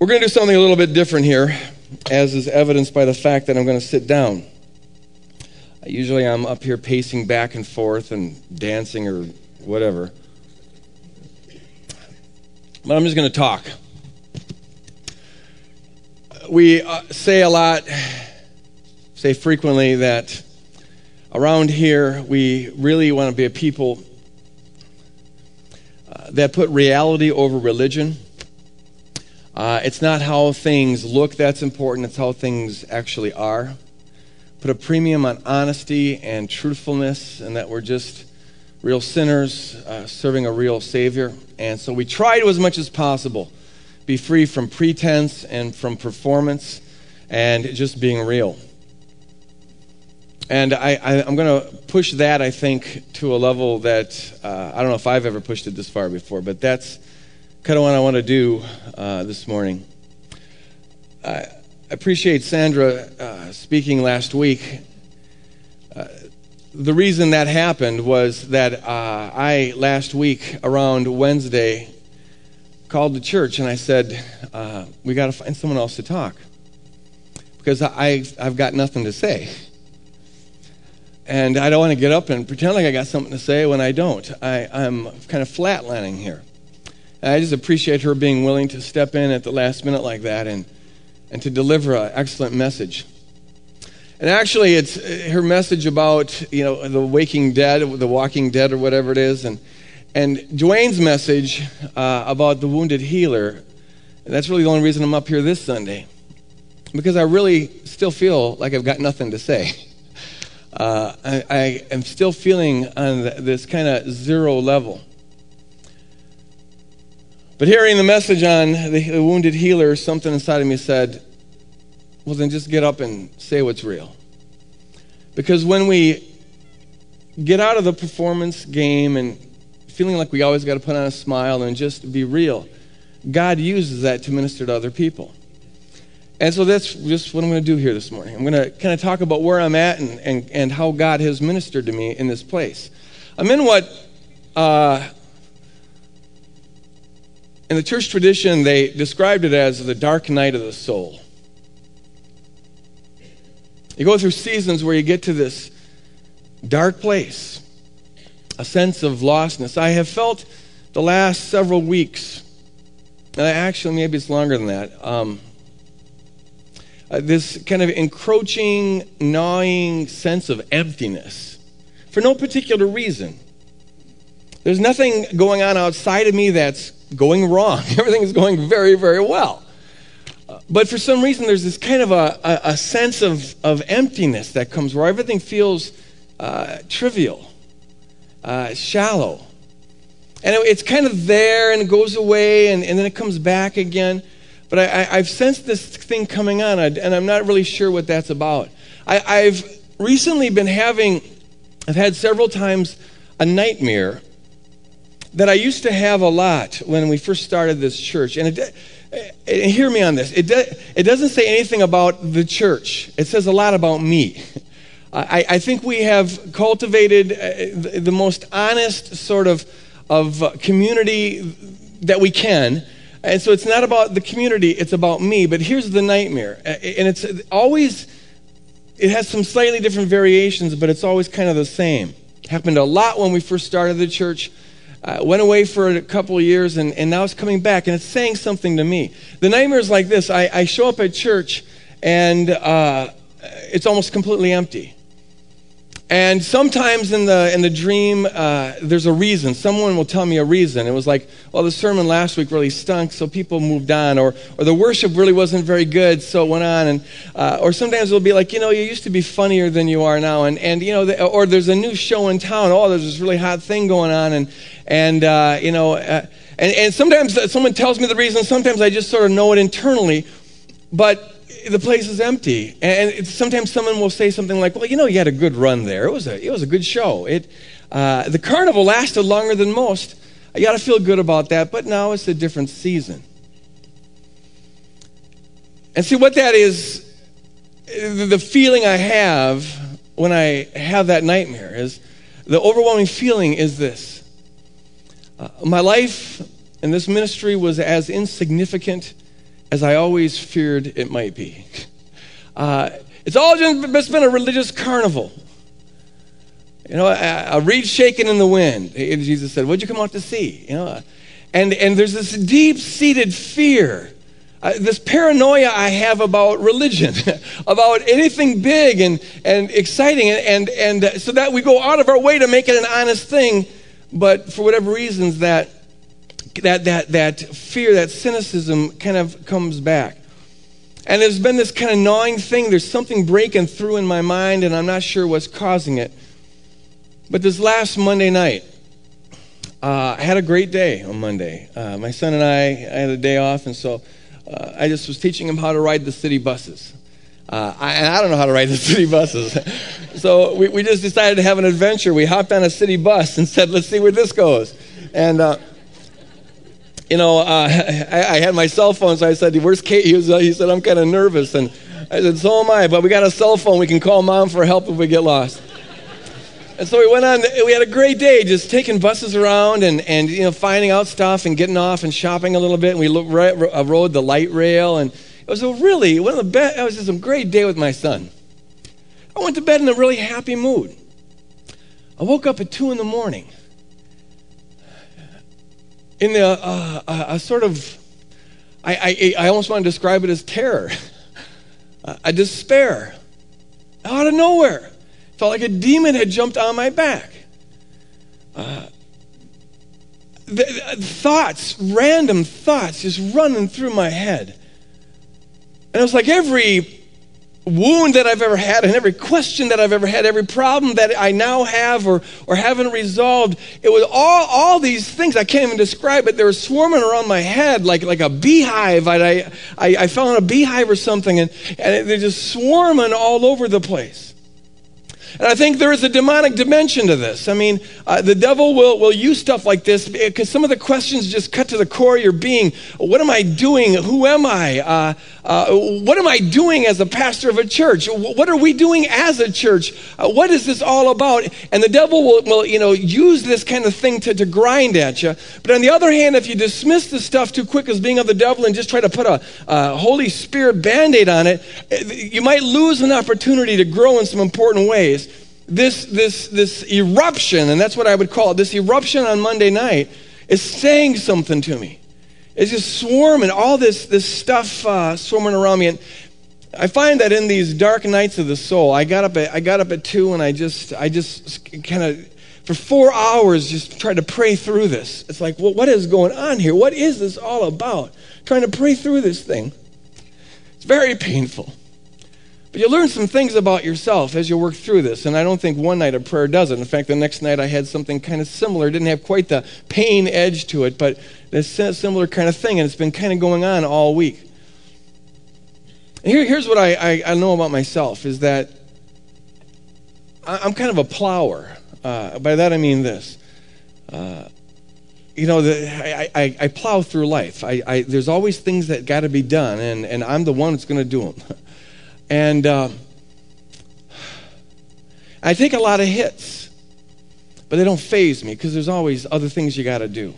We're going to do something a little bit different here, as is evidenced by the fact that I'm going to sit down. Usually I'm up here pacing back and forth and dancing or whatever. But I'm just going to talk. We uh, say a lot, say frequently that around here we really want to be a people uh, that put reality over religion. Uh, it's not how things look that's important, it's how things actually are. Put a premium on honesty and truthfulness, and that we're just real sinners uh, serving a real Savior. And so we try to, as much as possible, be free from pretense and from performance and just being real. And I, am going to push that, I think, to a level that uh, I don't know if I've ever pushed it this far before, but that's kind of what I want to do uh, this morning. I appreciate Sandra uh, speaking last week. Uh, the reason that happened was that uh, I, last week, around Wednesday, called the church and I said, uh, We got to find someone else to talk because I, I've got nothing to say. And I don't want to get up and pretend like I got something to say when I don't. I, I'm kind of flatlining here. I just appreciate her being willing to step in at the last minute like that and, and to deliver an excellent message. And actually, it's her message about you know the waking dead, the walking dead, or whatever it is, and and Dwayne's message uh, about the wounded healer. And that's really the only reason I'm up here this Sunday, because I really still feel like I've got nothing to say. Uh, I, I, am still feeling on this kind of zero level. But hearing the message on the, wounded healer, something inside of me said, well, then just get up and say what's real. Because when we get out of the performance game and feeling like we always got to put on a smile and just be real, God uses that to minister to other people. And so that's just what I'm going to do here this morning. I'm going to kind of talk about where I'm at and, and, and how God has ministered to me in this place. I'm in what uh, in the church tradition, they described it as the dark night of the soul. You go through seasons where you get to this dark place, a sense of lostness. I have felt the last several weeks, and actually, maybe it's longer than that, um, uh, this kind of encroaching, gnawing sense of emptiness for no particular reason. There's nothing going on outside of me that's going wrong. Everything is going very, very well. But for some reason, there's this kind of a, a, a sense of, of emptiness that comes where everything feels uh, trivial, uh, shallow. And it, it's kind of there and it goes away and, and then it comes back again. But I, have sensed this thing coming on, and I'm not really sure what that's about. I, I've recently been having, I've had several times a nightmare that I used to have a lot when we first started this church. And it, and hear me on this. It, it doesn't say anything about the church. It says a lot about me. I, I think we have cultivated uh, the, the most honest sort of, of uh, community that we can. And so it's not about the community, it's about me. But here's the nightmare. And it's always, it has some slightly different variations, but it's always kind of the same. Happened a lot when we first started the church uh, went away for a couple of years and, and now it's coming back and it's saying something to me. The nightmare is like this I, I show up at church and uh, it's almost completely empty. And sometimes in the in the dream, uh, there's a reason. Someone will tell me a reason. It was like, well, the sermon last week really stunk, so people moved on, or or the worship really wasn't very good, so it went on. And uh, or sometimes it'll be like, you know, you used to be funnier than you are now, and and you know, the, or there's a new show in town. Oh, there's this really hot thing going on, and and uh, you know, uh, and and sometimes someone tells me the reason. Sometimes I just sort of know it internally, but the place is empty. And sometimes someone will say something like, well, you know, you had a good run there. It was a, it was a good show. It, uh, the carnival lasted longer than most. I got to feel good about that, but now it's a different season. And see what that is, the feeling I have when I have that nightmare is the overwhelming feeling is this. Uh, my life in this ministry was as insignificant as I always feared it might be. Uh, it's all just been a religious carnival. You know, a, a reed shaking in the wind. And Jesus said, What'd you come out to see? You know, and, and there's this deep seated fear, uh, this paranoia I have about religion, about anything big and, and exciting. And, and, and so that we go out of our way to make it an honest thing. But for whatever reasons, that that, that, that fear, that cynicism kind of comes back. And there's been this kind of gnawing thing. There's something breaking through in my mind, and I'm not sure what's causing it. But this last Monday night, uh, I had a great day on Monday. Uh, my son and I, I had a day off, and so uh, I just was teaching him how to ride the city buses. Uh, I, and I don't know how to ride the city buses. so we, we just decided to have an adventure. We hopped on a city bus and said, let's see where this goes. And uh, you know, uh, I, I, had my cell phone, so I said, "Where's Kate?" He, was, uh, he said, "I'm kind of nervous," and I said, "So am I." But we got a cell phone; we can call mom for help if we get lost. And so we went on. We had a great day, just taking buses around and, and you know finding out stuff and getting off and shopping a little bit. And we looked, uh, rode the light rail, and it was a really one of the best. It was just a great day with my son. I went to bed in a really happy mood. I woke up at two in the morning in the, uh, a, a sort of, I, I, I almost want to describe it as terror, a despair, out of nowhere. Felt like a demon had jumped on my back. Uh, thoughts, random thoughts, just running through my head. And it was like every wound that I've ever had and every question that I've ever had, every problem that I now have or, or haven't resolved, it was all, all these things. I can't even describe it. They were swarming around my head like, like a beehive. I, I, I fell in a beehive or something and, and they're just swarming all over the place. And I think there is a demonic dimension to this. I mean, uh, the devil will, will use stuff like this because some of the questions just cut to the core of your being. What am I doing? Who am I? Uh, uh, what am I doing as a pastor of a church? What are we doing as a church? Uh, what is this all about? And the devil will, will, you know, use this kind of thing to, to grind at you. But on the other hand, if you dismiss the stuff too quick as being of the devil and just try to put a, a Holy Spirit band aid on it, you might lose an opportunity to grow in some important ways this, this, this eruption, and that's what I would call it, this eruption on Monday night is saying something to me. It's just swarming, all this, this stuff uh, swarming around me. And I find that in these dark nights of the soul, I got up at, I got up at 2 and I just, I just kind of, for four hours, just tried to pray through this. It's like, well, what is going on here? What is this all about? Trying to pray through this thing. It's very painful. But you learn some things about yourself as you work through this, and I don't think one night of prayer does it. In fact, the next night I had something kind of similar. It didn't have quite the pain edge to it, but a similar kind of thing, and it's been kind of going on all week. Here, here's what I, I, I, know about myself is that I'm kind of a plower. Uh, by that I mean this. Uh, you know, the, I, I, I, plow through life. I, there's always things that got to be done, and, and I'm the one that's going to do them. And uh, I take a lot of hits, but they don't phase me because there's always other things you got to do.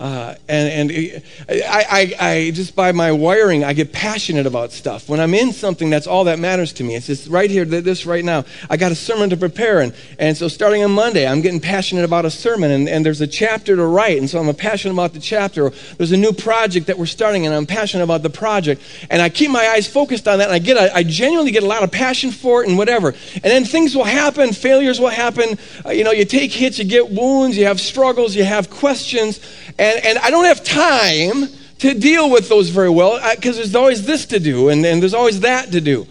Uh, and and I, I, I, just by my wiring, I get passionate about stuff. When I'm in something, that's all that matters to me. It's just right here, this right now. I got a sermon to prepare, and, and so starting on Monday, I'm getting passionate about a sermon, and, and there's a chapter to write, and so I'm passionate about the chapter. There's a new project that we're starting, and I'm passionate about the project, and I keep my eyes focused on that, and I get a, I genuinely get a lot of passion for it, and whatever. And then things will happen, failures will happen. Uh, you know, you take hits, you get wounds, you have struggles, you have questions, and, and I don't have time to deal with those very well because there's always this to do and, and there's always that to do.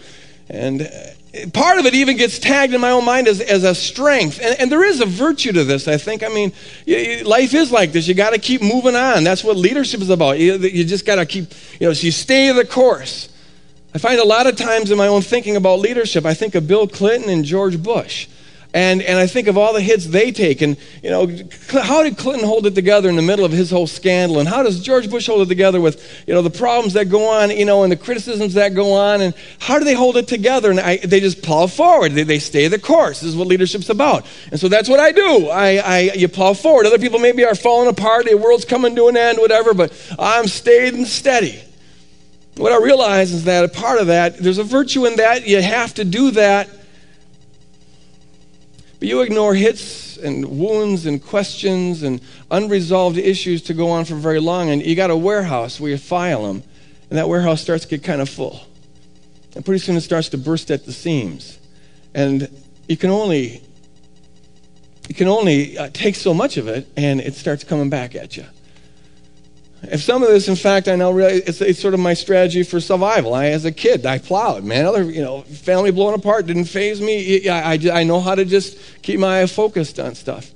And uh, part of it even gets tagged in my own mind as, as a strength. And, and there is a virtue to this, I think. I mean, life is like this. You got to keep moving on. That's what leadership is about. You, you just got to keep, you know, so you stay the course. I find a lot of times in my own thinking about leadership, I think of Bill Clinton and George Bush. And, and I think of all the hits they take. And, you know, how did Clinton hold it together in the middle of his whole scandal? And how does George Bush hold it together with, you know, the problems that go on, you know, and the criticisms that go on? And how do they hold it together? And I, they just plow forward. They, they stay the course. This is what leadership's about. And so that's what I do. I, I, you plow forward. Other people maybe are falling apart. The world's coming to an end, whatever, but I'm staying steady. what I realize is that a part of that, there's a virtue in that. You have to do that. But you ignore hits and wounds and questions and unresolved issues to go on for very long. And you got a warehouse where you file them. And that warehouse starts to get kind of full. And pretty soon it starts to burst at the seams. And you can only you can only uh, take so much of it and it starts coming back at you. If some of this, in fact, I now realize it's, it's, sort of my strategy for survival. I, as a kid, I plowed, man. Other, you know, family blown apart didn't phase me. I, I, I know how to just keep my eye focused on stuff.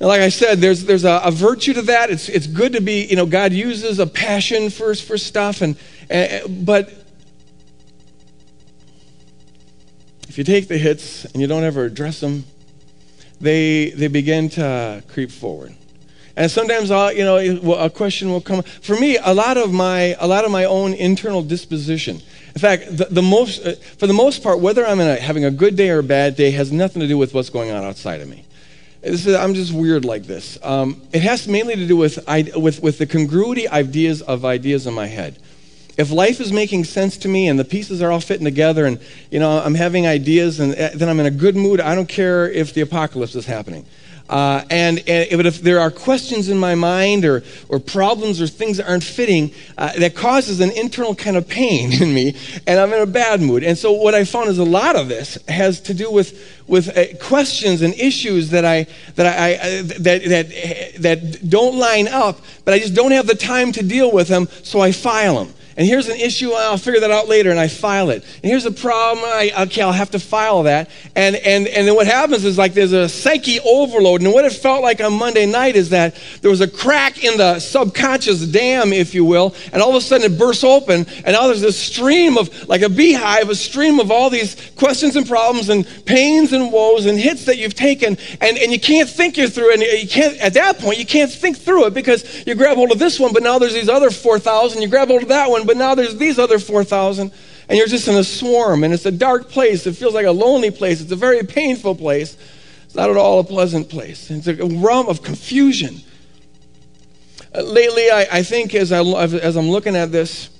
And like I said, there's, there's a, a, virtue to that. It's, it's good to be, you know, God uses a passion for, for stuff. And, and, but if you take the hits and you don't ever address them, they, they begin to creep forward. And sometimes, I'll, you know, a question will come. For me, a lot of my, a lot of my own internal disposition. In fact, the, the most, uh, for the most part, whether I'm a, having a good day or a bad day has nothing to do with what's going on outside of me. I'm just weird like this. Um, it has mainly to do with, with, with the congruity ideas of ideas in my head. If life is making sense to me and the pieces are all fitting together and you know I'm having ideas and uh, then I'm in a good mood, I don't care if the apocalypse is happening. Uh, and, and if there are questions in my mind or, or problems or things that aren't fitting, uh, that causes an internal kind of pain in me, and I'm in a bad mood. And so what I found is a lot of this has to do with, with uh, questions and issues that I, that, I, I, that, that, that don't line up, but I just don't have the time to deal with them, so I file them. And here's an issue, I'll figure that out later, and I file it. And here's a problem, I, okay, I'll have to file that. And, and, and then what happens is like there's a psyche overload. And what it felt like on Monday night is that there was a crack in the subconscious dam, if you will, and all of a sudden it bursts open, and now there's this stream of, like a beehive, a stream of all these questions and problems and pains and woes and hits that you've taken, and, and you can't think you through it. And you can't, at that point, you can't think through it because you grab hold of this one, but now there's these other 4,000, you grab hold of that one, but now there's these other 4,000, and you're just in a swarm, and it's a dark place. It feels like a lonely place. It's a very painful place. It's not at all a pleasant place. It's a realm of confusion. Uh, lately, I, I, think as, I, as I'm looking at this,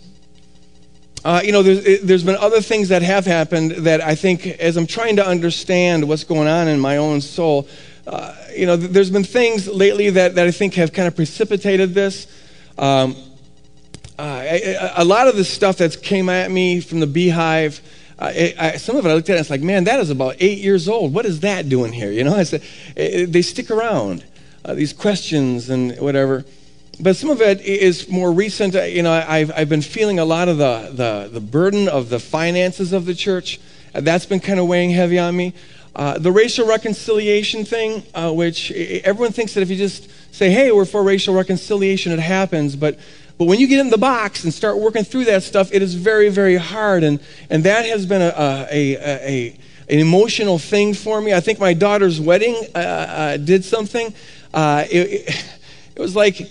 uh, you know, there's, there's been other things that have happened that I think, as I'm trying to understand what's going on in my own soul, uh, you know, there's been things lately that, that I think have kind of precipitated this. Um, uh, a lot of the stuff that came at me from the beehive, uh, it, I, some of it I looked at and it's like, man, that is about eight years old. What is that doing here? You know, I said, they stick around, uh, these questions and whatever. But some of it is more recent. Uh, you know, I've, I've been feeling a lot of the, the, the burden of the finances of the church. Uh, that's been kind of weighing heavy on me. Uh, the racial reconciliation thing, which everyone thinks that if you just say, hey, we're for racial reconciliation, it happens. But but when you get in the box and start working through that stuff, it is very, very hard. And, and that has been a, a, a, a an emotional thing for me. I think my daughter's wedding uh, uh, did something. Uh, it, it, it, was like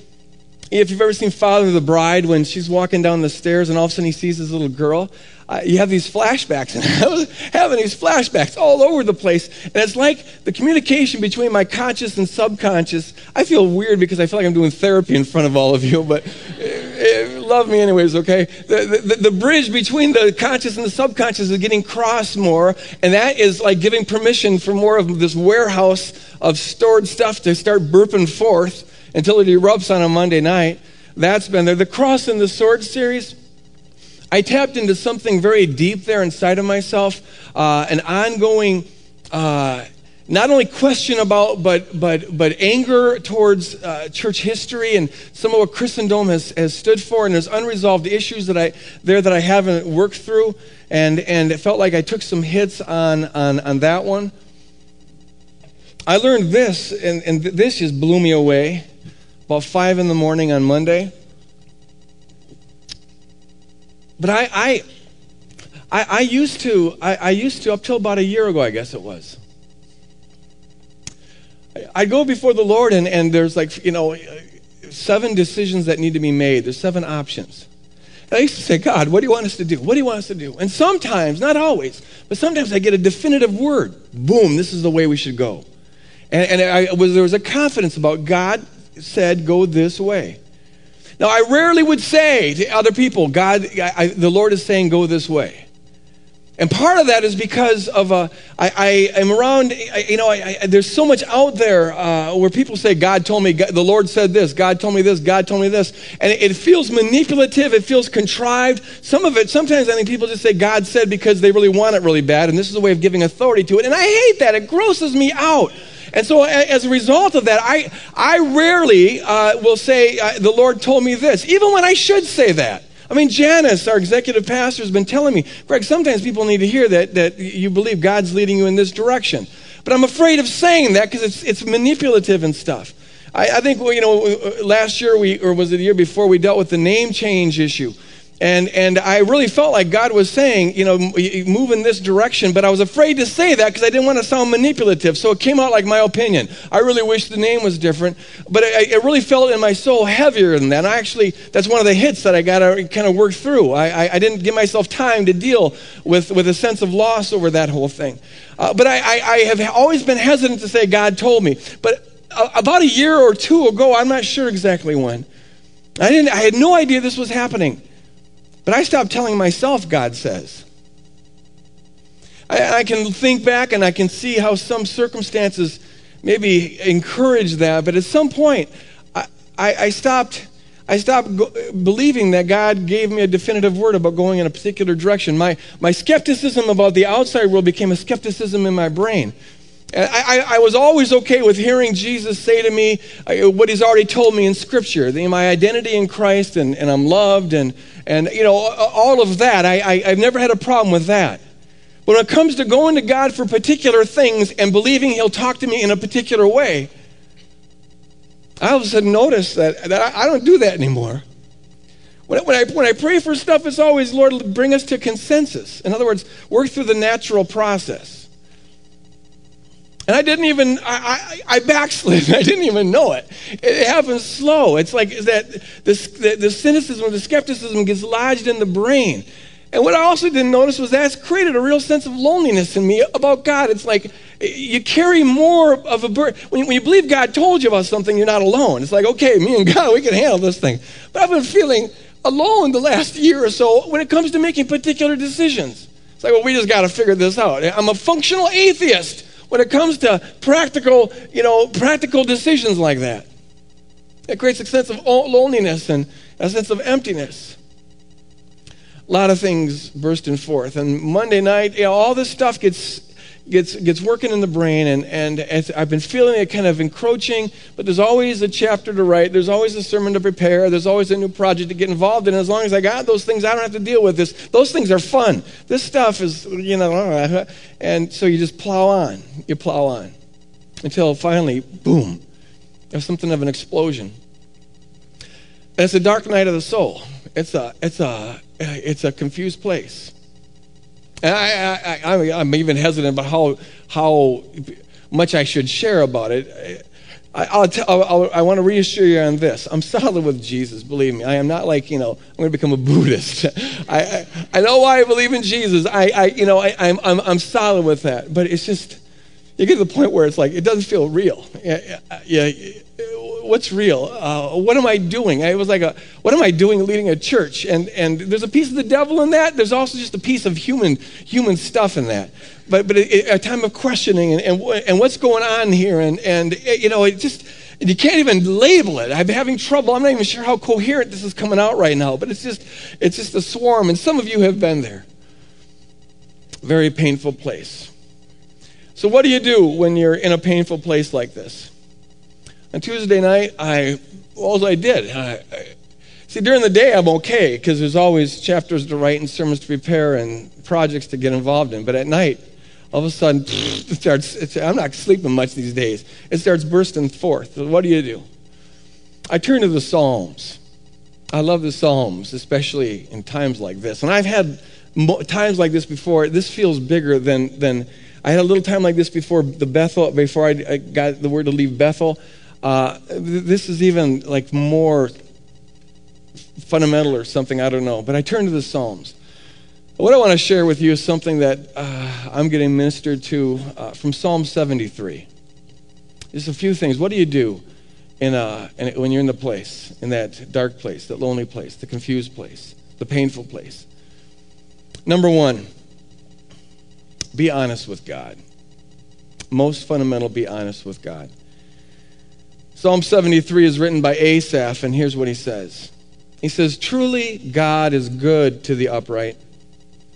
if you've ever seen Father of the Bride when she's walking down the stairs and all of a sudden he sees this little girl uh, you have these flashbacks. And I was having these flashbacks all over the place. And it's like the communication between my conscious and subconscious. I feel weird because I feel like I'm doing therapy in front of all of you, but uh, uh, love me anyways, okay? The, the, the bridge between the conscious and the subconscious is getting crossed more. And that is like giving permission for more of this warehouse of stored stuff to start burping forth until it erupts on a Monday night. That's been there. The Cross and the Sword series I tapped into something very deep there inside of myself, uh, an ongoing, uh, not only question about, but, but, but anger towards uh, church history and some of what Christendom has, has stood for. And there's unresolved issues that I, there that I haven't worked through. And, and it felt like I took some hits on, on, on that one. I learned this, and, and this just blew me away about 5 in the morning on Monday. But I, I, I, I used to, I, I, used to, up till about a year ago, I guess it was. I go before the Lord, and, and there's like, you know, seven decisions that need to be made. There's seven options. I used to say, God, what do you want us to do? What do you want us to do? And sometimes, not always, but sometimes I get a definitive word. Boom, this is the way we should go. And, and I was, there was a confidence about God said, go this way. Now, I rarely would say to other people, God, I, I, the Lord is saying, go this way. And part of that is because of uh, I, I am around, I, you know, I, I, there's so much out there uh, where people say, God told me, God, the Lord said this, God told me this, God told me this. And it, it, feels manipulative, it feels contrived. Some of it, sometimes I think people just say God said because they really want it really bad, and this is a way of giving authority to it. And I hate that, it grosses me out. And so, as a result of that, I, I rarely uh, will say, uh, The Lord told me this, even when I should say that. I mean, Janice, our executive pastor, has been telling me, Greg, sometimes people need to hear that, that you believe God's leading you in this direction. But I'm afraid of saying that because it's, it's manipulative and stuff. I, I think, well, you know, last year, we, or was it the year before, we dealt with the name change issue. And, and I really felt like God was saying, you know, move in this direction, but I was afraid to say that because I didn't want to sound manipulative. So it came out like my opinion. I really wish the name was different, but it, it really felt in my soul heavier than that. And I actually, that's one of the hits that I got to kind of work through. I, I, I, didn't give myself time to deal with, with a sense of loss over that whole thing. Uh, but I, I, I have always been hesitant to say God told me. But uh, about a year or two ago, I'm not sure exactly when, I, didn't, I had no idea this was happening. But I stopped telling myself, God says. I, I, can think back and I can see how some circumstances maybe encourage that, but at some point, I, I, I stopped. I stopped believing that God gave me a definitive word about going in a particular direction. My, my skepticism about the outside world became a skepticism in my brain. I, I, was always okay with hearing Jesus say to me uh, what he's already told me in Scripture, my identity in Christ, and, and I'm loved, and, and you know, all of that. I, I, I've never had a problem with that. But when it comes to going to God for particular things and believing he'll talk to me in a particular way, I all of a sudden notice that, that I, I don't do that anymore. When, when, I, when I pray for stuff, it's always, Lord, bring us to consensus. In other words, work through the natural process. And I didn't even, I, I, I backslid. I didn't even know it. It happens slow. It's like that the, the cynicism, the skepticism gets lodged in the brain. And what I also didn't notice was that's created a real sense of loneliness in me about God. It's like you carry more of a burden. When, when you believe God told you about something, you're not alone. It's like, okay, me and God, we can handle this thing. But I've been feeling alone the last year or so when it comes to making particular decisions. It's like, well, we just got to figure this out. I'm a functional atheist when it comes to practical, you know, practical decisions like that. It creates a sense of loneliness and a sense of emptiness. A lot of things bursting forth. And Monday night, you know, all this stuff gets gets gets working in the brain and and I've been feeling it kind of encroaching but there's always a chapter to write there's always a sermon to prepare there's always a new project to get involved in as long as I got those things I don't have to deal with this. Those things are fun. This stuff is you know and so you just plow on you plow on until finally boom there's something of an explosion. It's a dark night of the soul. It's a it's a it's a confused place and I, I, I, am even hesitant about how, how much I should share about it. I, I'll t- I'll, I'll, I want to reassure you on this. I'm solid with Jesus, believe me. I am not like, you know, I'm going to become a Buddhist. I, I, I, know why I believe in Jesus. I, I you know, I, I'm, I'm, I'm solid with that. But it's just, you get to the point where it's like, it doesn't feel real. Yeah, yeah, what's real? Uh, what am I doing? It was like, a, what am I doing leading a church? And, and there's a piece of the devil in that. There's also just a piece of human, human stuff in that. But, but it, a time of questioning and, and, and what's going on here. And, and you know, it just, you can't even label it. I'm having trouble. I'm not even sure how coherent this is coming out right now. But it's just, it's just a swarm. And some of you have been there. Very painful place. So, what do you do when you're in a painful place like this? On Tuesday night, I all I did. I, I, see, during the day I'm okay because there's always chapters to write and sermons to prepare and projects to get involved in. But at night, all of a sudden, it starts. I'm not sleeping much these days. It starts bursting forth. What do you do? I turn to the Psalms. I love the Psalms, especially in times like this. And I've had mo- times like this before. This feels bigger than than. I had a little time like this before the Bethel, before I, I got the word to leave Bethel. Uh, this is even like more fundamental or something, I don't know. But I turn to the Psalms. What I want to share with you is something that uh, I'm getting ministered to uh, from Psalm 73. Just a few things. What do you do in, a, in when you're in the place, in that dark place, that lonely place, the confused place, the painful place. Number one, be honest with God. Most fundamental, be honest with God. Psalm 73 is written by Asaph, and here's what he says He says, Truly, God is good to the upright.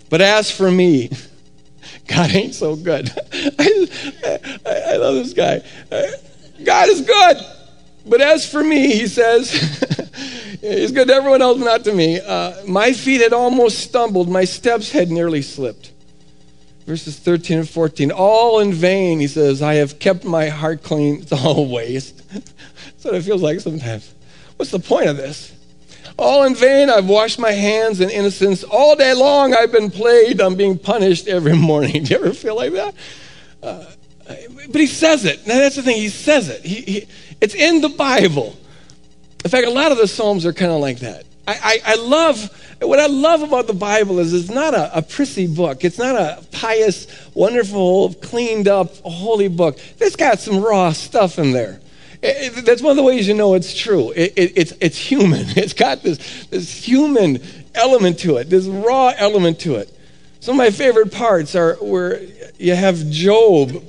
But as for me, God ain't so good. I, I, I, love this guy. God is good. But as for me, he says, he's good to everyone else, not to me. Uh, my feet had almost stumbled, my steps had nearly slipped. Verses 13 and 14. All in vain, he says, I have kept my heart clean. It's all waste. That's what it feels like sometimes. What's the point of this? All in vain, I've washed my hands in innocence. All day long, I've been plagued. I'm being punished every morning. Do you ever feel like that? Uh, but he says it. Now, that's the thing. He says it. He, he, it's in the Bible. In fact, a lot of the Psalms are kind of like that. I, I, I, love, what I love about the Bible is it's not a, a prissy book. It's not a pious, wonderful, cleaned up, holy book. It's got some raw stuff in there. That's one of the ways you know it's true. It, it's, it's human. It's got this, this human element to it, this raw element to it. Some of my favorite parts are where you have Job.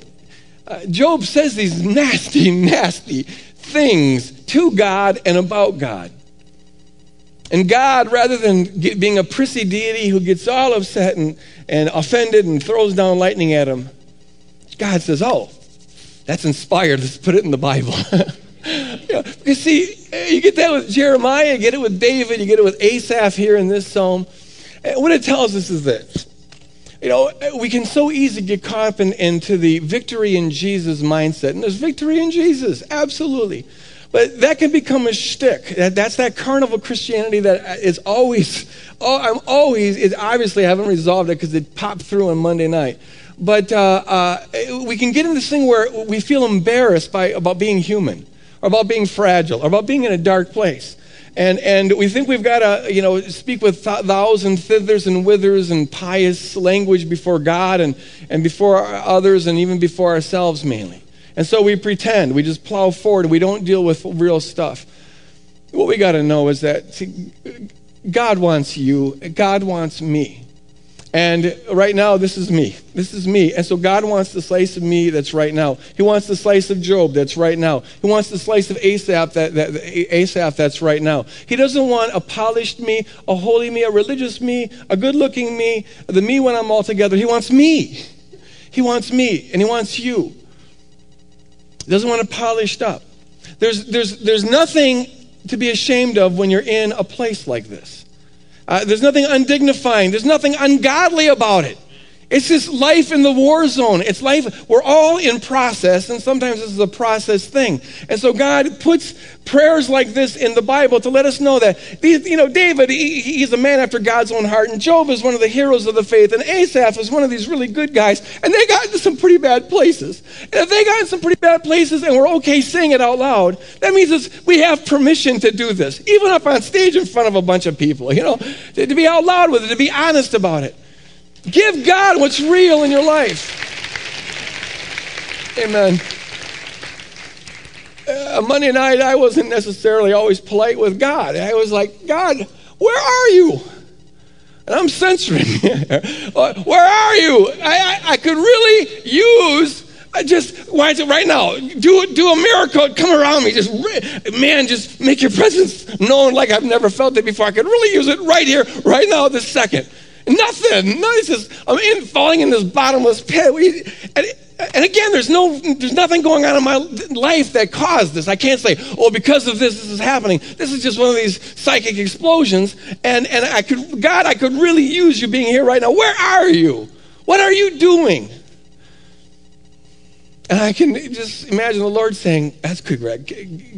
Uh, Job says these nasty, nasty things to God and about God. And God, rather than get, being a prissy deity who gets all upset and, and offended and throws down lightning at him, God says, Oh, that's inspired. Let's put it in the Bible. you see, you get that with Jeremiah, you get it with David, you get it with Asaph here in this psalm. And what it tells us is this. You know, we can so easily get caught up in, into the victory in Jesus mindset. And there's victory in Jesus, absolutely. But that can become a shtick. That, that's that carnival Christianity that is always, oh, I'm always, it obviously I haven't resolved it because it popped through on Monday night. But uh, uh, we can get in this thing where we feel embarrassed by, about being human, or about being fragile, or about being in a dark place. And, and we think we've got to, you know, speak with th- thous and thithers and withers and pious language before God and, and before others and even before ourselves mainly. And so we pretend, we just plow forward, we don't deal with real stuff. What we got to know is that see, God wants you, God wants me. And right now, this is me. This is me. And so God wants the slice of me that's right now. He wants the slice of Job that's right now. He wants the slice of Asaph, that, that, Asaph that's right now. He doesn't want a polished me, a holy me, a religious me, a good looking me, the me when I'm all together. He wants me. He wants me, and He wants you. He doesn't want it polished up. There's, there's, there's nothing to be ashamed of when you're in a place like this. Uh, there's nothing undignifying. There's nothing ungodly about it. It's just life in the war zone. It's life. We're all in process, and sometimes this is a process thing. And so God puts prayers like this in the Bible to let us know that, you know, David, he, he's a man after God's own heart, and Job is one of the heroes of the faith, and Asaph is one of these really good guys, and they got into some pretty bad places. And if they got in some pretty bad places and we're okay saying it out loud, that means we have permission to do this, even up on stage in front of a bunch of people, you know, to be out loud with it, to be honest about it. Give God what's real in your life. Amen. Uh, Monday night, I wasn't necessarily always polite with God. I was like, God, where are you? And I'm censoring. Uh, where are you? I, I, I could really use I just why is it right now? Do do a miracle. Come around me. Just man, just make your presence known like I've never felt it before. I could really use it right here, right now, this second. Nothing. No, he says, I'm in, falling in this bottomless pit. And, and, again, there's no, there's nothing going on in my life that caused this. I can't say, oh, because of this, this is happening. This is just one of these psychic explosions. And, and I could, God, I could really use you being here right now. Where are you? What are you doing? And I can just imagine the Lord saying, That's good, Greg.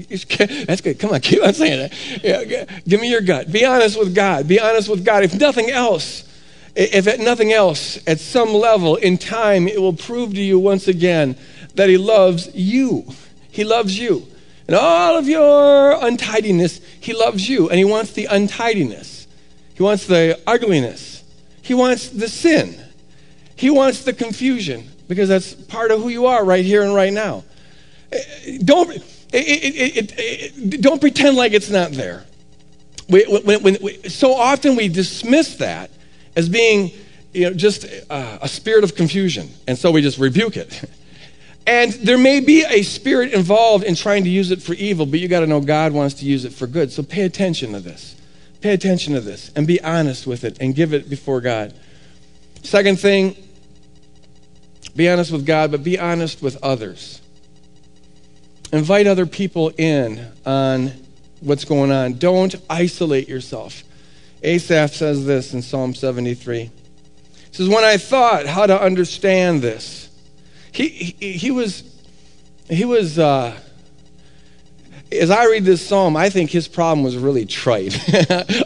That's good. Come on, keep on saying that. Yeah, give me your gut. Be honest with God. Be honest with God. If nothing else, if at nothing else, at some level in time, it will prove to you once again that He loves you. He loves you. And all of your untidiness, He loves you. And He wants the untidiness, He wants the ugliness, He wants the sin, He wants the confusion, because that's part of who you are right here and right now. Eh, don't it, it, don't pretend like it's not there. We, when, when, we, so often we dismiss that as being you know, just uh, a spirit of confusion, and so we just rebuke it. And there may be a spirit involved in trying to use it for evil, but you got to know God wants to use it for good. So pay attention to this. Pay attention to this and be honest with it and give it before God. Second thing, be honest with God, but be honest with others. Invite other people in on what's going on. Don't isolate yourself. Asaph says this in Psalm 73. He says, When I thought how to understand this, he, he, he was, he was uh, as I read this psalm, I think his problem was really trite.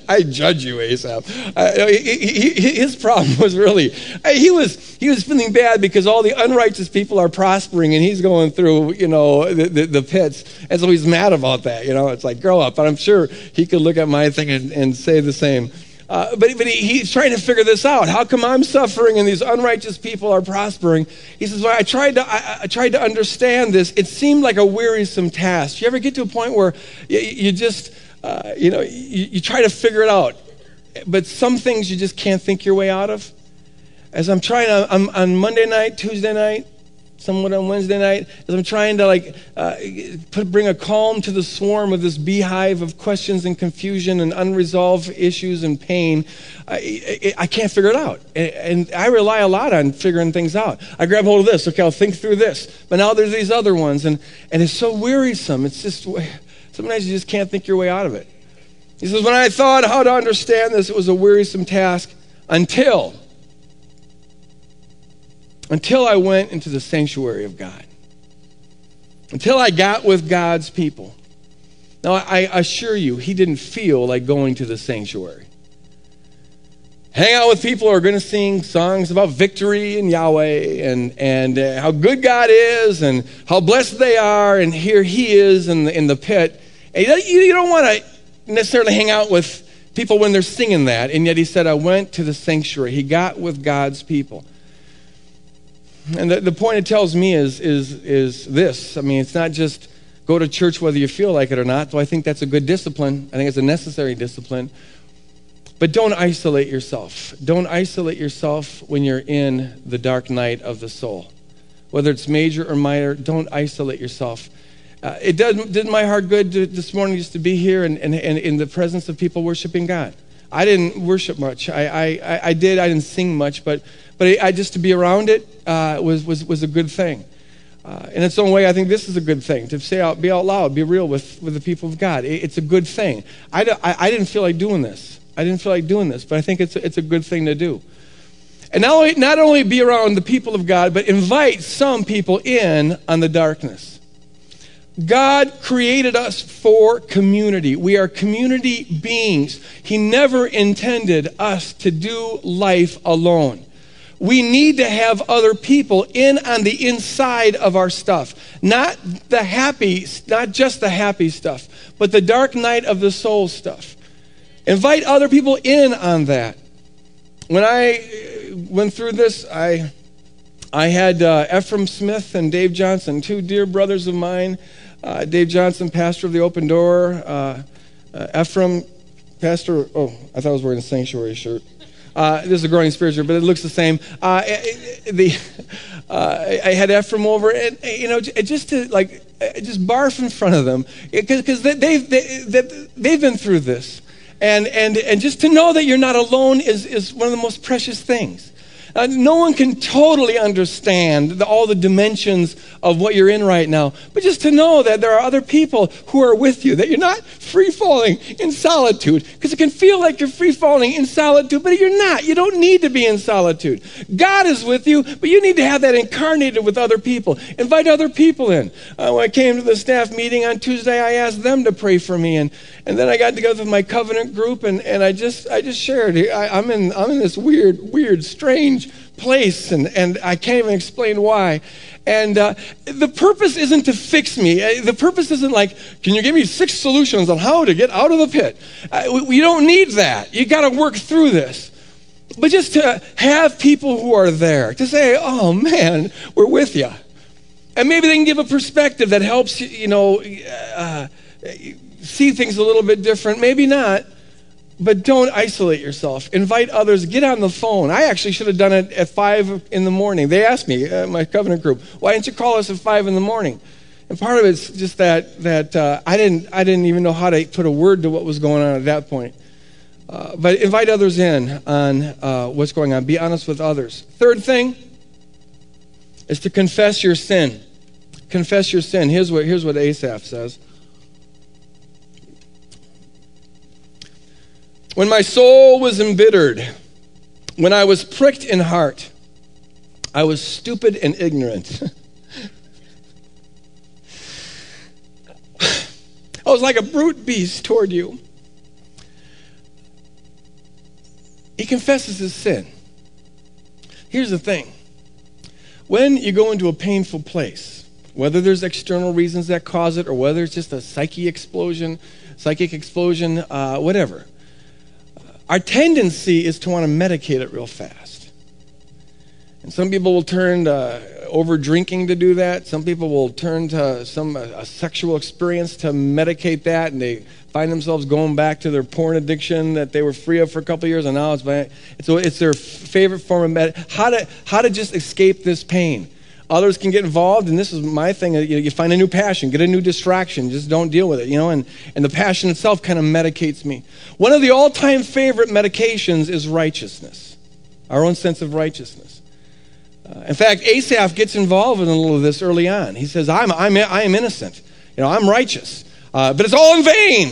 I judge you, Asaph. His problem was really he was he was feeling bad because all the unrighteous people are prospering and he's going through you know the, the, the, pits, and so he's mad about that. You know, it's like grow up. But I'm sure he could look at my thing and, and say the same. Uh, but but he, he's trying to figure this out. How come I'm suffering and these unrighteous people are prospering? He says, Well, I tried to, I, I tried to understand this. It seemed like a wearisome task. You ever get to a point where you, you just, uh, you know, you, you try to figure it out, but some things you just can't think your way out of? As I'm trying, I'm, on Monday night, Tuesday night, somewhat on Wednesday night, as I'm trying to like uh, put, bring a calm to the swarm of this beehive of questions and confusion and unresolved issues and pain, I, I can't figure it out. And, and, I rely a lot on figuring things out. I grab hold of this, okay, I'll think through this. But now there's these other ones, and, and it's so wearisome. It's just, sometimes you just can't think your way out of it. He says, When I thought how to understand this, it was a wearisome task until until I went into the sanctuary of God, until I got with God's people. Now, I assure you, he didn't feel like going to the sanctuary. Hang out with people who are going to sing songs about victory and Yahweh and, and uh, how good God is and how blessed they are. And here he is in the, in the pit. And you don't want to necessarily hang out with people when they're singing that. And yet he said, I went to the sanctuary. He got with God's people. And the, the point it tells me is, is, is this I mean, it's not just go to church whether you feel like it or not, though I think that's a good discipline. I think it's a necessary discipline. But don't isolate yourself. Don't isolate yourself when you're in the dark night of the soul. Whether it's major or minor, don't isolate yourself. Uh, it does, did my heart good to, this morning just to be here and, and, and in the presence of people worshiping God. I didn't worship much. I, I, I did. I didn't sing much, but but I, just to be around it uh, was, was, was a good thing. Uh, in its own way, I think this is a good thing to say out, be out loud, be real with, with the people of God. It, it's a good thing. I, I, I, didn't feel like doing this. I didn't feel like doing this, but I think it's a, it's a good thing to do. And not only, not only be around the people of God, but invite some people in on the darkness. God created us for community. We are community beings. He never intended us to do life alone. We need to have other people in on the inside of our stuff. Not the happy, not just the happy stuff, but the dark night of the soul stuff. Invite other people in on that. When I went through this, I, I had uh, Efrem Smith and Dave Johnson, two dear brothers of mine. Uh, Dave Johnson, pastor of the Open Door. Uh, uh Efrem, pastor, oh, I thought I was wearing a sanctuary shirt. Uh, this is a growing spiritual, but it looks the same. Uh, the, uh, I had Efrem over, and you know, just to like, just barf in front of them, because they've they, they, they've been through this, and and and just to know that you're not alone is is one of the most precious things. Uh, no one can totally understand the, all the dimensions of what you're in right now. But just to know that there are other people who are with you, that you're not free falling in solitude, because it can feel like you're free falling in solitude, but you're not. You don't need to be in solitude. God is with you, but you need to have that incarnated with other people. Invite other people in. Uh, when I came to the staff meeting on Tuesday, I asked them to pray for me, and, and then I got together with my covenant group, and, and I just I just shared. I, I'm in I'm in this weird, weird, strange place, and, and I can't even explain why. And uh, the purpose isn't to fix me. Uh, the purpose isn't like, can you give me six solutions on how to get out of the pit? Uh, we, don't need that. You got to work through this. But just to have people who are there to say, oh man, we're with you. And maybe they can give a perspective that helps, you know, uh, see things a little bit different. Maybe not. But don't isolate yourself. Invite others. Get on the phone. I actually should have done it at 5 in the morning. They asked me, uh, my covenant group, why didn't you call us at 5 in the morning? And part of it's just that, that uh, I, didn't, I didn't even know how to put a word to what was going on at that point. Uh, but invite others in on uh, what's going on. Be honest with others. Third thing is to confess your sin. Confess your sin. Here's what, here's what Asaph says. When my soul was embittered, when I was pricked in heart, I was stupid and ignorant. I was like a brute beast toward you. He confesses his sin. Here's the thing when you go into a painful place, whether there's external reasons that cause it or whether it's just a psyche explosion, psychic explosion, uh, whatever, our tendency is to want to medicate it real fast. And some people will turn to uh, over drinking to do that. Some people will turn to some uh, a sexual experience to medicate that, and they find themselves going back to their porn addiction that they were free of for a couple years, and now it's it's, it's their favorite form of med. How to how to just escape this pain. Others can get involved, and this is my thing. You, you find a new passion, get a new distraction, just don't deal with it, you know. And, and the passion itself kind of medicates me. One of the all time favorite medications is righteousness, our own sense of righteousness. Uh, in fact, Asaph gets involved in a little of this early on. He says, I'm, I'm, I am innocent, you know, I'm righteous, uh, but it's all in vain.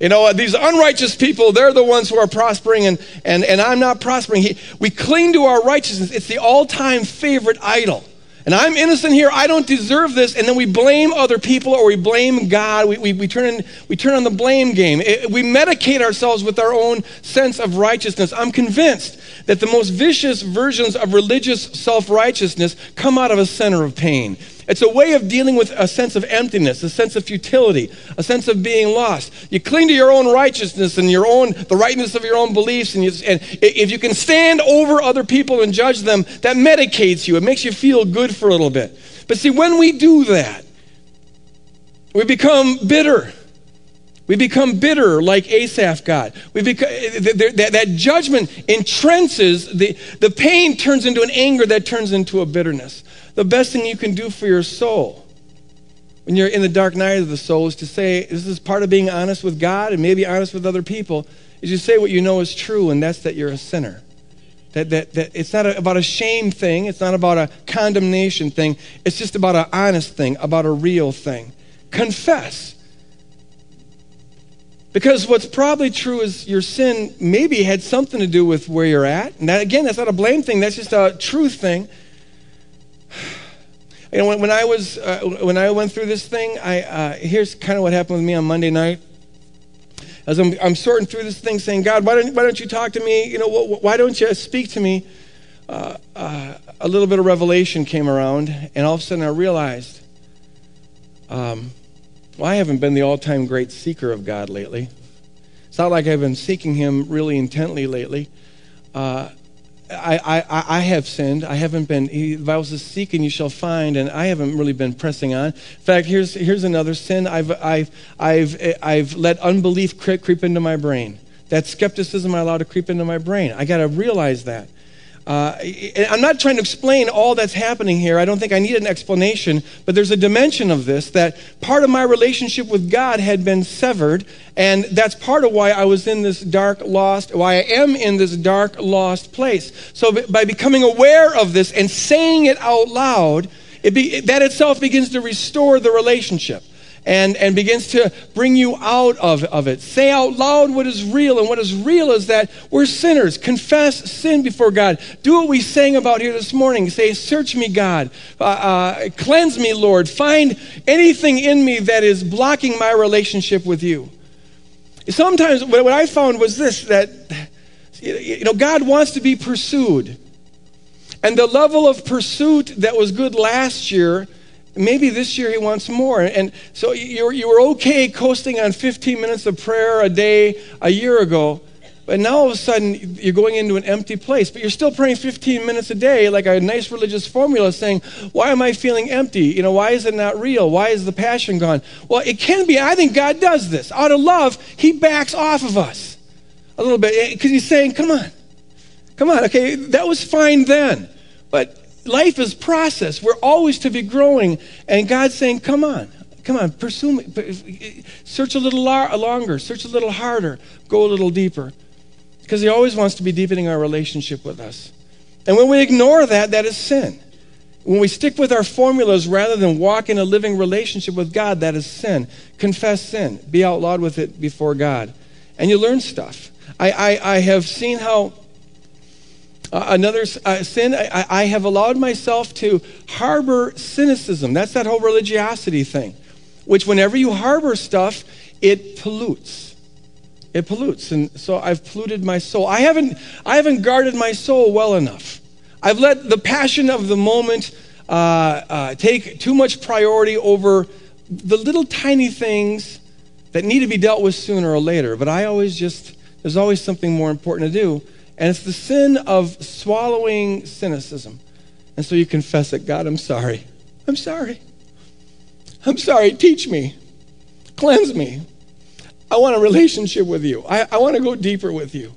You know, these unrighteous people, they're the ones who are prospering, and, and, and I'm not prospering. He, we cling to our righteousness. It's the all time favorite idol. And I'm innocent here. I don't deserve this. And then we blame other people or we blame God. We, we, we, turn, in, we turn on the blame game. It, we medicate ourselves with our own sense of righteousness. I'm convinced that the most vicious versions of religious self righteousness come out of a center of pain. It's a way of dealing with a sense of emptiness, a sense of futility, a sense of being lost. You cling to your own righteousness and your own, the rightness of your own beliefs. And, you, and if you can stand over other people and judge them, that medicates you. It makes you feel good for a little bit. But see, when we do that, we become bitter. We become bitter like Asaph got. We become, that, that judgment entrenches, the, the pain turns into an anger that turns into a bitterness the best thing you can do for your soul when you're in the dark night of the soul is to say, this is part of being honest with God and maybe honest with other people, is you say what you know is true, and that's that you're a sinner. That, that, that it's not a, about a shame thing, it's not about a condemnation thing, it's just about an honest thing, about a real thing. Confess. Because what's probably true is your sin maybe had something to do with where you're at. And that, again, that's not a blame thing, that's just a truth thing. You know, when, when I was uh, when I went through this thing, I uh, here's kind of what happened with me on Monday night. As I'm, I'm sorting through this thing, saying, God, why don't why don't you talk to me? You know, wh- why don't you speak to me? Uh, uh, a little bit of revelation came around, and all of a sudden I realized, um, well, I haven't been the all-time great seeker of God lately. It's not like I've been seeking Him really intently lately. Uh, I, I, I have sinned. I haven't been, the Bible says, seek and you shall find, and I haven't really been pressing on. In fact, here's, here's another sin. I've, I've, I've, I've let unbelief creep into my brain. That skepticism I allowed to creep into my brain. I got to realize that. Uh, I'm not trying to explain all that's happening here. I don't think I need an explanation, but there's a dimension of this that part of my relationship with God had been severed, and that's part of why I was in this dark, lost, why I am in this dark, lost place. So by becoming aware of this and saying it out loud, it be, that itself begins to restore the relationship and, and begins to bring you out of, of it. Say out loud what is real, and what is real is that we're sinners. Confess sin before God. Do what we sang about here this morning. Say, Search me, God. Uh, uh, cleanse me, Lord. Find anything in me that is blocking my relationship with you. Sometimes what I found was this that, you know, God wants to be pursued. And the level of pursuit that was good last year maybe this year he wants more. And so you, you were okay coasting on 15 minutes of prayer a day a year ago. But now all of a sudden, you're going into an empty place, but you're still praying 15 minutes a day, like a nice religious formula saying, Why am I feeling empty? You know, why is it not real? Why is the passion gone? Well, it can be. I think God does this. Out of love, He backs off of us a little bit eh, because He's saying, Come on. Come on. Okay, that was fine then. But life is process. We're always to be growing. And God's saying, Come on. Come on, pursue me. Search a little longer, search a little harder, go a little deeper. Because He always wants to be deepening our relationship with us. And when we ignore that, that is sin. When we stick with our formulas rather than walk in a living relationship with God, that is sin. Confess sin. Be outlawed with it before God. And you learn stuff. I, I, I have seen how uh, another uh, sin, I, I have allowed myself to harbor cynicism. That's that whole religiosity thing, which whenever you harbor stuff, it pollutes it pollutes. And so I've polluted my soul. I haven't, I haven't guarded my soul well enough. I've let the passion of the moment uh, uh, take too much priority over the little tiny things that need to be dealt with sooner or later. But I always just, there's always something more important to do. And it's the sin of swallowing cynicism. And so you confess it God, I'm sorry. I'm sorry. I'm sorry. Teach me. Cleanse me. I want a relationship with you. I, I want to go deeper with you.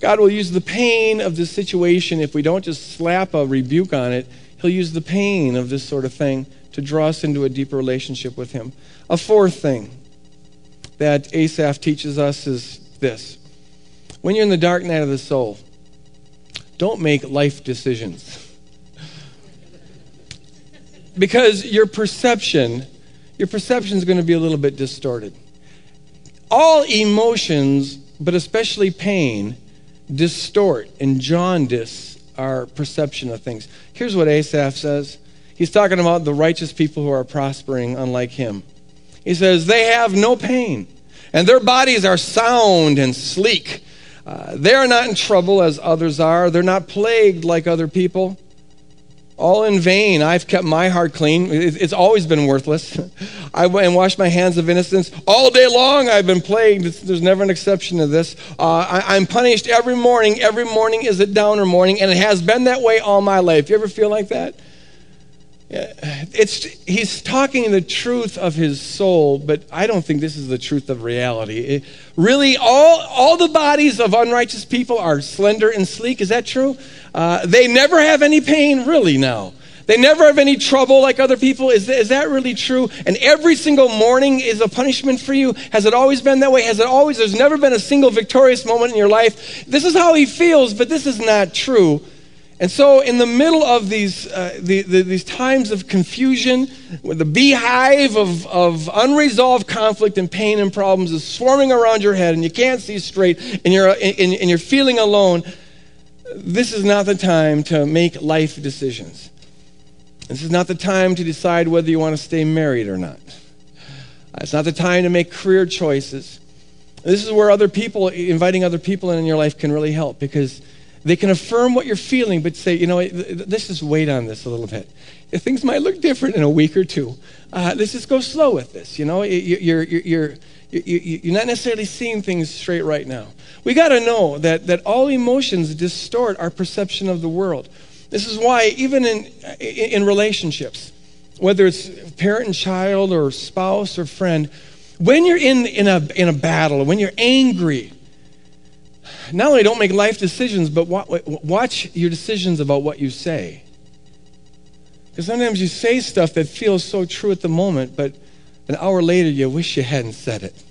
God will use the pain of this situation if we don't just slap a rebuke on it. He'll use the pain of this sort of thing to draw us into a deeper relationship with Him. A fourth thing that Asaph teaches us is this when you're in the dark night of the soul, don't make life decisions. because your perception, your perception is going to be a little bit distorted all emotions, but especially pain, distort and jaundice our perception of things. Here's what Asaph says he's talking about the righteous people who are prospering, unlike him. He says, They have no pain, and their bodies are sound and sleek. Uh, they are not in trouble as others are, they're not plagued like other people all in vain. I've kept my heart clean. It's always been worthless. I went and washed my hands of innocence. All day long I've been plagued. There's never an exception to this. Uh, I, am punished every morning. Every morning is a downer morning, and it has been that way all my life. You ever feel like that? It's, he's talking the truth of his soul, but I don't think this is the truth of reality. It, really, all, all the bodies of unrighteous people are slender and sleek. Is that true? Uh, they never have any pain, really, now. They never have any trouble like other people. Is, is that really true? And every single morning is a punishment for you? Has it always been that way? Has it always? There's never been a single victorious moment in your life. This is how he feels, but this is not true. And so, in the middle of these, uh, the, the, these times of confusion, with the beehive of, of unresolved conflict and pain and problems is swarming around your head, and you can't see straight, and you're, and, and you're feeling alone, this is not the time to make life decisions. This is not the time to decide whether you want to stay married or not. It's not the time to make career choices. This is where other people, inviting other people in your life, can really help because they can affirm what you're feeling, but say, you know, let's just wait on this a little bit. Things might look different in a week or two. Uh, let's just go slow with this. You know, you're, you're, you're, you're not necessarily seeing things straight right now. We got to know that, that all emotions distort our perception of the world. This is why, even in, in relationships, whether it's parent and child or spouse or friend, when you're in, in, a, in a battle, when you're angry, not only don't make life decisions, but watch your decisions about what you say. Because sometimes you say stuff that feels so true at the moment, but an hour later you wish you hadn't said it.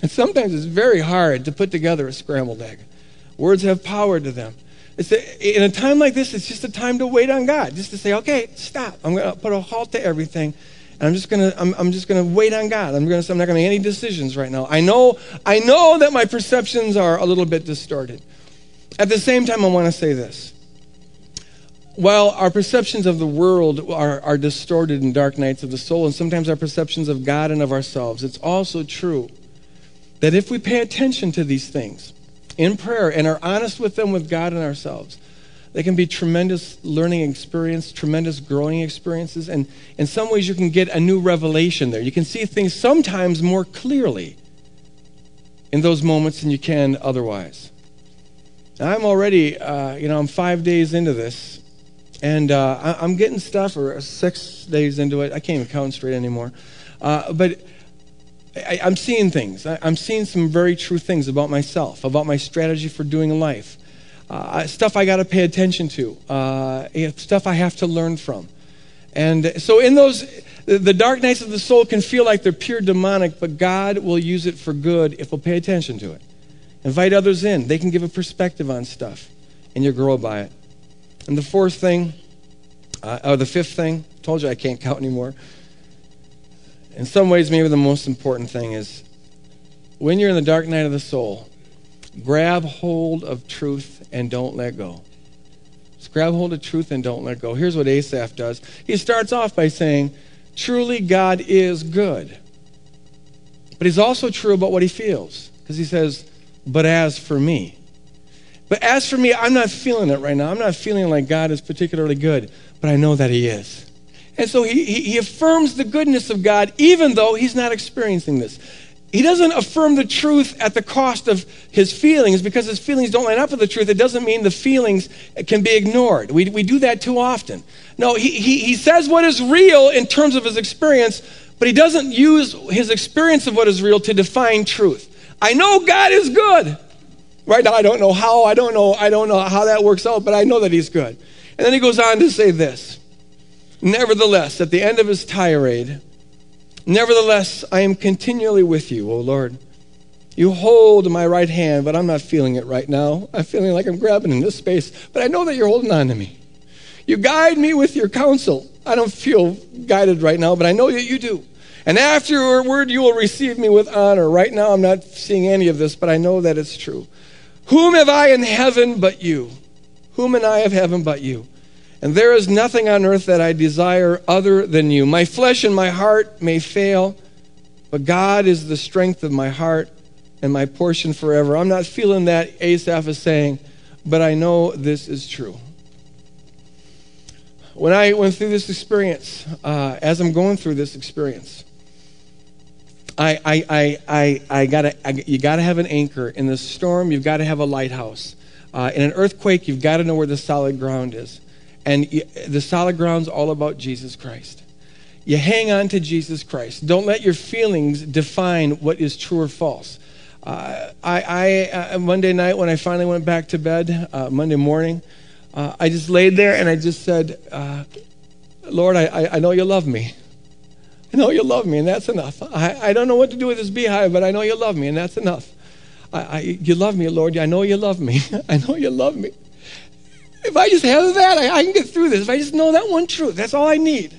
And sometimes it's very hard to put together a scrambled egg. Words have power to them. A, in a time like this, it's just a time to wait on God, just to say, okay, stop. I'm going to put a halt to everything and I'm just gonna I'm, I'm just gonna wait on God. I'm gonna I'm not gonna make any decisions right now. I know I know that my perceptions are a little bit distorted. At the same time, I want to say this. While our perceptions of the world are, are distorted in dark nights of the soul, and sometimes our perceptions of God and of ourselves, it's also true that if we pay attention to these things in prayer and are honest with them with God and ourselves, they can be tremendous learning experience, tremendous growing experiences, and in some ways you can get a new revelation there. You can see things sometimes more clearly in those moments than you can otherwise. I'm already, uh, you know, I'm five days into this, and uh, I, am getting stuff, or six days into it. I can't even count straight anymore. Uh, but I, am seeing things. I, am seeing some very true things about myself, about my strategy for doing life. Uh, stuff I got to pay attention to, uh, stuff I have to learn from. And so, in those, the dark nights of the soul can feel like they're pure demonic, but God will use it for good if we'll pay attention to it. Invite others in. They can give a perspective on stuff, and you grow by it. And the fourth thing, uh, or the fifth thing, told you I can't count anymore. In some ways, maybe the most important thing is when you're in the dark night of the soul, grab hold of truth and don't let go. Just grab hold of truth and don't let go. Here's what Asaph does he starts off by saying, Truly, God is good. But he's also true about what he feels because he says, But as for me, but as for me, I'm not feeling it right now. I'm not feeling like God is particularly good, but I know that He is. And so he, he, he, affirms the goodness of God even though he's not experiencing this. He doesn't affirm the truth at the cost of his feelings because his feelings don't line up with the truth. It doesn't mean the feelings can be ignored. We, we do that too often. No, he, he, he says what is real in terms of his experience, but he doesn't use his experience of what is real to define truth. I know God is good. Right now, I don't know how. I don't know. I don't know how that works out, but I know that He's good. And then he goes on to say this. Nevertheless, at the end of his tirade, nevertheless, I am continually with you, O Lord. You hold my right hand, but I'm not feeling it right now. I'm feeling like I'm grabbing in this space, but I know that you're holding on to me. You guide me with your counsel. I don't feel guided right now, but I know that you do. And afterward, you will receive me with honor. Right now, I'm not seeing any of this, but I know that it's true. Whom have I in heaven but you? Whom am I of heaven but you? And there is nothing on earth that I desire other than you. My flesh and my heart may fail, but God is the strength of my heart and my portion forever. I'm not feeling that Asaph is saying, but I know this is true. When I went through this experience, uh, as I'm going through this experience, I, I, I, I, I gotta, I, you got to have an anchor. In the storm, you've got to have a lighthouse. Uh, in an earthquake, you've got to know where the solid ground is. And the solid ground's all about Jesus Christ. You hang on to Jesus Christ. Don't let your feelings define what is true or false. Uh, I, I uh, Monday night when I finally went back to bed, uh, Monday morning, uh, I just laid there and I just said, uh, Lord, I, I know you love me. I know you love me, and that's enough. I, I don't know what to do with this beehive, but I know you love me, and that's enough. I, I, you love me, Lord. I know you love me. I know you love me. If I just have that, I, I can get through this. If I just know that one truth, that's all I need.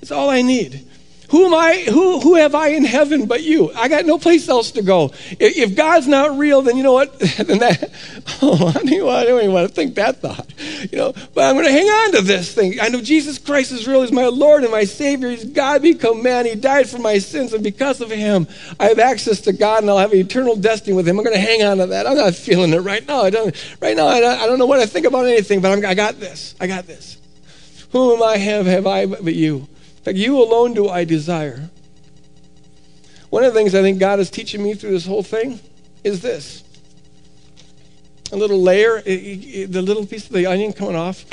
That's all I need. Who am I? Who, who have I in heaven but you? I got no place else to go. If, if God's not real, then you know what? then that, oh, I don't, even, I don't even want to think that thought. You know, but I'm going to hang on to this thing. I know Jesus Christ is real. He's my Lord and my Savior. He's God become man. He died for my sins, and because of Him, I have access to God, and I'll have an eternal destiny with Him. I'm going to hang on to that. I'm not feeling it right now. I don't. Right now, I don't, I don't know what I think about anything, but I'm, I got this. I got this. Whom am I have have I but you? fact, you alone do I desire. One of the things I think God is teaching me through this whole thing is this a little layer, the little piece of the onion coming off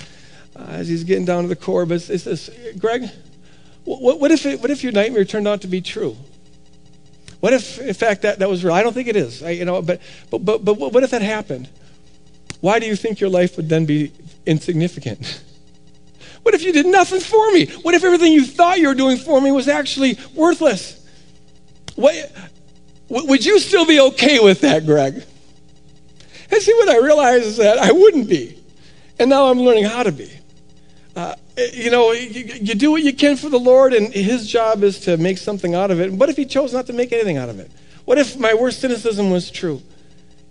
uh, as he's getting down to the core. But it's, this Greg, what, what, if it, what if your nightmare turned out to be true? What if, in fact, that, that was real? I don't think it is. I, you know, but, but, but, but what if that happened? Why do you think your life would then be insignificant? What if you did nothing for me? What if everything you thought you were doing for me was actually worthless? What, would you still be okay with that, Greg? And see, what I realized is that I wouldn't be. And now I'm learning how to be. Uh, you know, you, you, do what you can for the Lord, and His job is to make something out of it. What if He chose not to make anything out of it? What if my worst cynicism was true?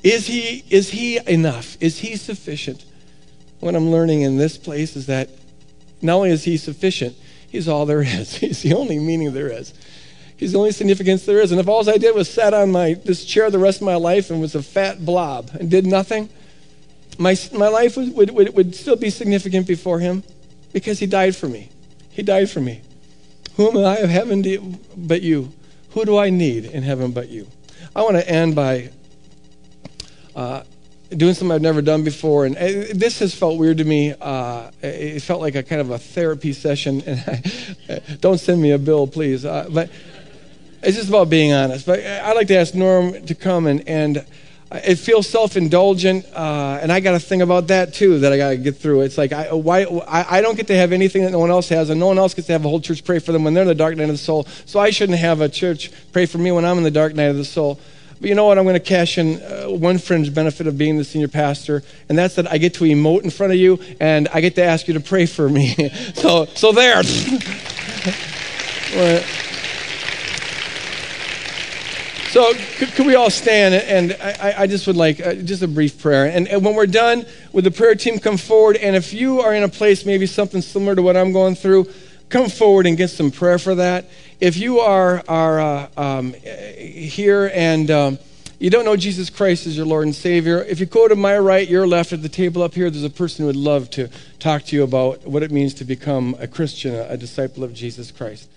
Is He, is he enough? Is He sufficient? What I'm learning in this place is that not only is he sufficient, he's all there is. He's the only meaning there is. He's the only significance there is. And if all I did was sat on my this chair the rest of my life and was a fat blob and did nothing, my, my life would, would, would, would still be significant before him because he died for me. He died for me. Whom am I of heaven but you? Who do I need in heaven but you? I want to end by uh, doing something I've never done before. And uh, this has felt weird to me. Uh, it felt like a kind of a therapy session. And I, don't send me a bill, please. Uh, but it's just about being honest. But I'd like to ask Norm to come and, and it feels self-indulgent, uh, and I got a thing about that too that I got to get through. It's like I, why, I, I, don't get to have anything that no one else has, and no one else gets to have a whole church pray for them when they're in the dark night of the soul. So I shouldn't have a church pray for me when I'm in the dark night of the soul. But you know what? I'm going to cash in uh, one fringe benefit of being the senior pastor, and that's that I get to emote in front of you, and I get to ask you to pray for me. so, so there. So, could, could, we all stand? And I, I just would like uh, just a brief prayer. And, and, when we're done, would the prayer team come forward? And if you are in a place, maybe something similar to what I'm going through, come forward and get some prayer for that. If you are, are uh, um, here and um, you don't know Jesus Christ as your Lord and Savior, if you go to my right, your left, at the table up here, there's a person who would love to talk to you about what it means to become a Christian, a disciple of Jesus Christ.